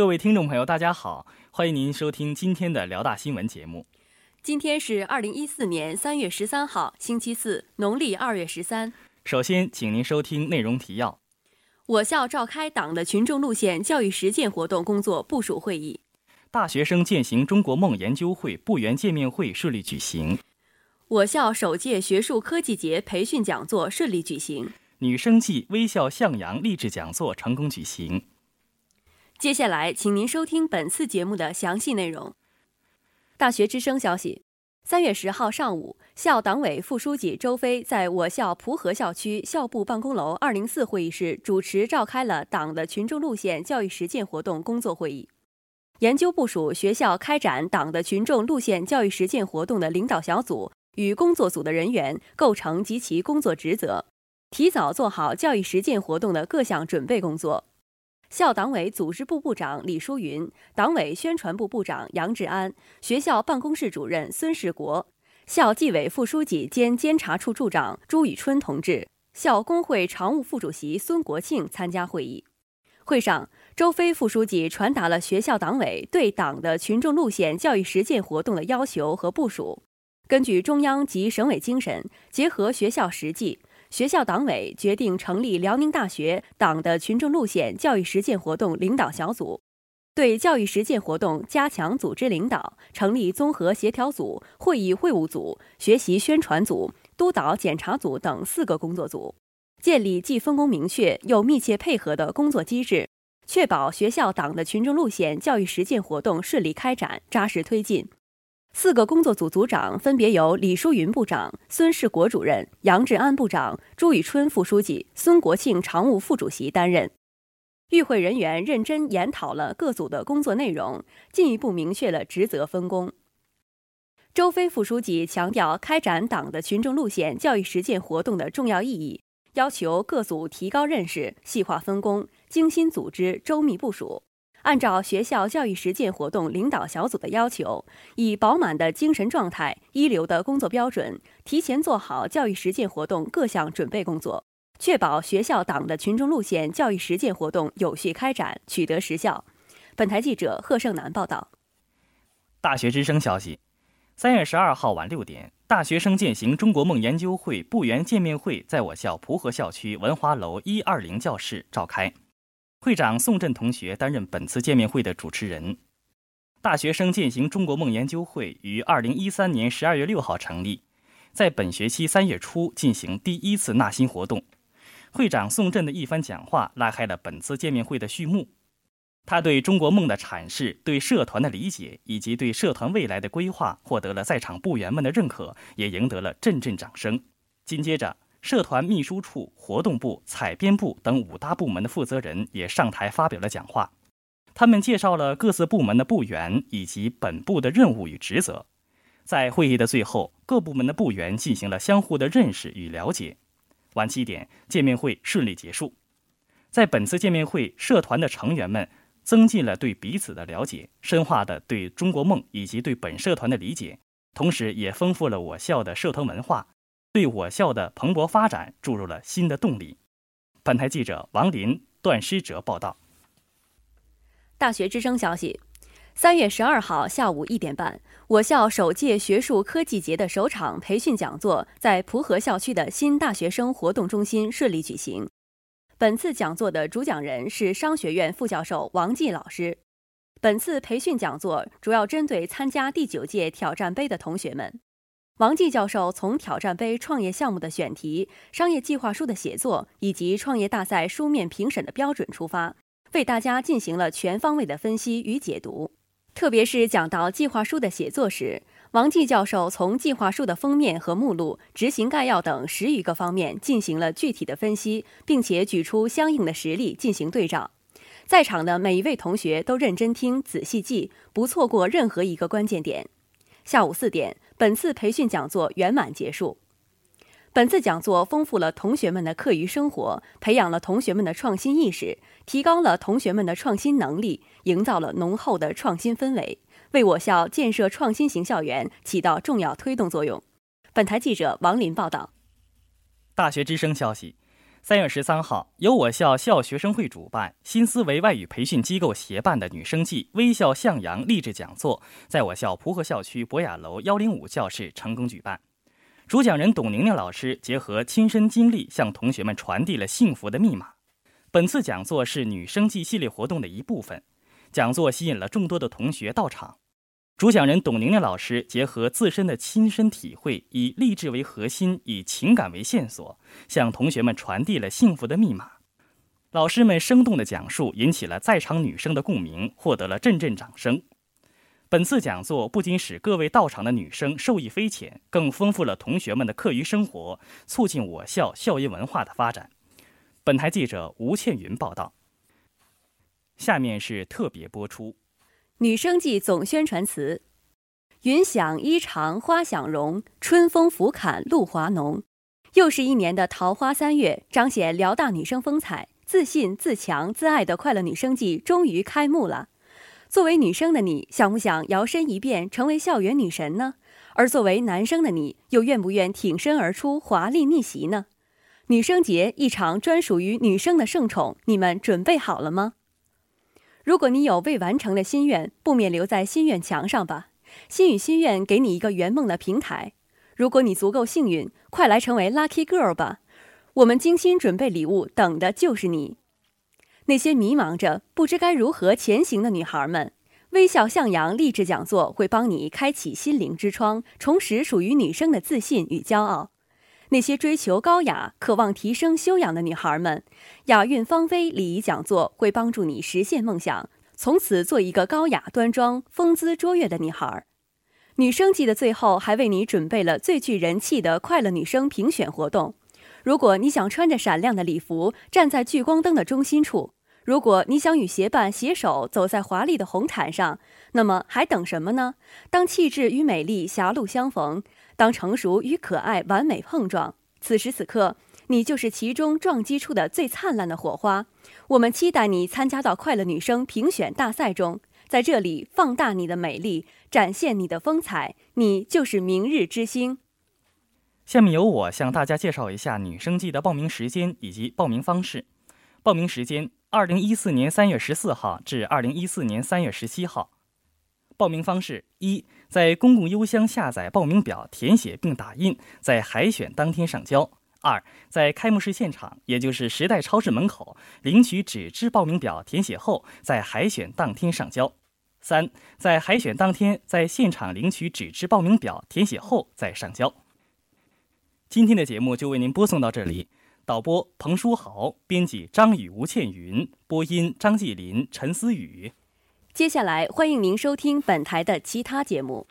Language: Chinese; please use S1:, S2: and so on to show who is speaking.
S1: 各位听众朋友，大家好，欢迎您收听今天的辽大新闻节目。
S2: 今天是二零一四年三月十三号，星期四，农历二月十三。
S1: 首先，请您收听内容提要：
S2: 我校召开党的群众路线教育实践活动工作部署会议；
S1: 大学生践行中国梦研究会部员见面会顺利举行；
S2: 我校首届学术科技节培训讲座顺利举行；
S1: 女生季微笑向阳励志讲座成功举行。
S2: 接下来，请您收听本次节目的详细内容。大学之声消息：三月十号上午，校党委副书记周飞在我校蒲河校区校部办公楼二零四会议室主持召开了党的群众路线教育实践活动工作会议，研究部署学校开展党的群众路线教育实践活动的领导小组与工作组的人员构成及其工作职责，提早做好教育实践活动的各项准备工作。校党委组织部部长李淑云、党委宣传部部长杨志安、学校办公室主任孙世国、校纪委副书记兼监察处处长朱宇春同志、校工会常务副主席孙国庆参加会议。会上，周飞副书记传达了学校党委对党的群众路线教育实践活动的要求和部署。根据中央及省委精神，结合学校实际。学校党委决定成立辽宁大学党的群众路线教育实践活动领导小组，对教育实践活动加强组织领导，成立综合协调组、会议会务组、学习宣传组、督导检查组等四个工作组，建立既分工明确又密切配合的工作机制，确保学校党的群众路线教育实践活动顺利开展、扎实推进。四个工作组组长分别由李淑云部长、孙世国主任、杨志安部长、朱宇春副书记、孙国庆常务副主席担任。与会人员认真研讨了各组的工作内容，进一步明确了职责分工。周飞副书记强调开展党的群众路线教育实践活动的重要意义，要求各组提高认识、细化分工、精心组织、周密部署。按照学校教育实践活动领导小组的要求，以饱满的精神状态、一流的工作标准，提前做好教育实践活动各项准备工作，确保学校党的群众路线教育实践活动有序开展，取得实效。本台记者贺胜南报道。
S1: 大学之声消息：三月十二号晚六点，大学生践行中国梦研究会部员见面会在我校蒲河校区文华楼一二零教室召开。会长宋振同学担任本次见面会的主持人。大学生践行中国梦研究会于二零一三年十二月六号成立，在本学期三月初进行第一次纳新活动。会长宋振的一番讲话拉开了本次见面会的序幕。他对中国梦的阐释、对社团的理解以及对社团未来的规划，获得了在场部员们的认可，也赢得了阵阵掌声。紧接着。社团秘书处、活动部、采编部等五大部门的负责人也上台发表了讲话，他们介绍了各自部门的部员以及本部的任务与职责。在会议的最后，各部门的部员进行了相互的认识与了解。晚七点，见面会顺利结束。在本次见面会，社团的成员们增进了对彼此的了解，深化的对中国梦以及对本社团的理解，同时也丰富了我校的社团文化。对我校的蓬勃发展注入了新的动力。本台记者王林、段诗哲报道。
S2: 大学之声消息：三月十二号下午一点半，我校首届学术科技节的首场培训讲座在蒲河校区的新大学生活动中心顺利举行。本次讲座的主讲人是商学院副教授王继老师。本次培训讲座主要针对参加第九届挑战杯的同学们。王继教授从挑战杯创业项目的选题、商业计划书的写作以及创业大赛书面评审的标准出发，为大家进行了全方位的分析与解读。特别是讲到计划书的写作时，王继教授从计划书的封面和目录、执行概要等十余个方面进行了具体的分析，并且举出相应的实例进行对照。在场的每一位同学都认真听、仔细记，不错过任何一个关键点。下午四点。本次培训讲座圆满结束。本次讲座丰富了同学们的课余生活，培养了同学们的创新意识，提高了同学们的创新能力，营造了浓厚的创新氛围，为我校建设创新型校园起到重要推动作用。本台记者王林报道。
S1: 大学之声消息：三月十三号，由我校校学生会主办、新思维外语培训机构协办的女生季微笑向阳励志讲座，在我校蒲河校区博雅楼幺零五教室成功举办。主讲人董宁宁老师结合亲身经历，向同学们传递了幸福的密码。本次讲座是女生季系列活动的一部分，讲座吸引了众多的同学到场。主讲人董宁宁老师结合自身的亲身体会，以励志为核心，以情感为线索，向同学们传递了幸福的密码。老师们生动的讲述引起了在场女生的共鸣，获得了阵阵掌声。本次讲座不仅使各位到场的女生受益匪浅，更丰富了同学们的课余生活，促进我校校园文化的发展。本台记者吴倩云报道。下面是特别播出。
S2: 女生季总宣传词：云想衣裳花想容，春风拂槛露华浓。又是一年的桃花三月，彰显辽大女生风采、自信、自强、自爱的快乐女生季终于开幕了。作为女生的你，想不想摇身一变成为校园女神呢？而作为男生的你，又愿不愿挺身而出，华丽逆袭呢？女生节，一场专属于女生的盛宠，你们准备好了吗？如果你有未完成的心愿，不免留在心愿墙上吧。心与心愿给你一个圆梦的平台。如果你足够幸运，快来成为 Lucky Girl 吧。我们精心准备礼物，等的就是你。那些迷茫着、不知该如何前行的女孩们，微笑向阳励志讲座会帮你开启心灵之窗，重拾属于女生的自信与骄傲。那些追求高雅、渴望提升修养的女孩们，雅韵芳菲礼仪讲座会帮助你实现梦想，从此做一个高雅端庄、风姿卓越的女孩。女生季的最后，还为你准备了最具人气的快乐女生评选活动。如果你想穿着闪亮的礼服站在聚光灯的中心处，如果你想与协办携手走在华丽的红毯上，那么还等什么呢？当气质与美丽狭路相逢。当成熟与可爱完美碰撞，此时此刻，你就是其中撞击出的最灿烂的火花。我们期待你参加到快乐女生评选大赛中，在这里放大你的美丽，展现你的风采，你就是明日之星。
S1: 下面由我向大家介绍一下女生季的报名时间以及报名方式。报名时间：二零一四年三月十四号至二零一四年三月十七号。报名方式：一。在公共邮箱下载报名表，填写并打印，在海选当天上交。二，在开幕式现场，也就是时代超市门口领取纸质报名表，填写后在海选当天上交。三，在海选当天在现场领取纸质报名表，填写后再上交。今天的节目就为您播送到这里，导播彭书豪，编辑张宇、吴倩云，播音张继林、陈思雨。
S2: 接下来，欢迎您收听本台的其他节目。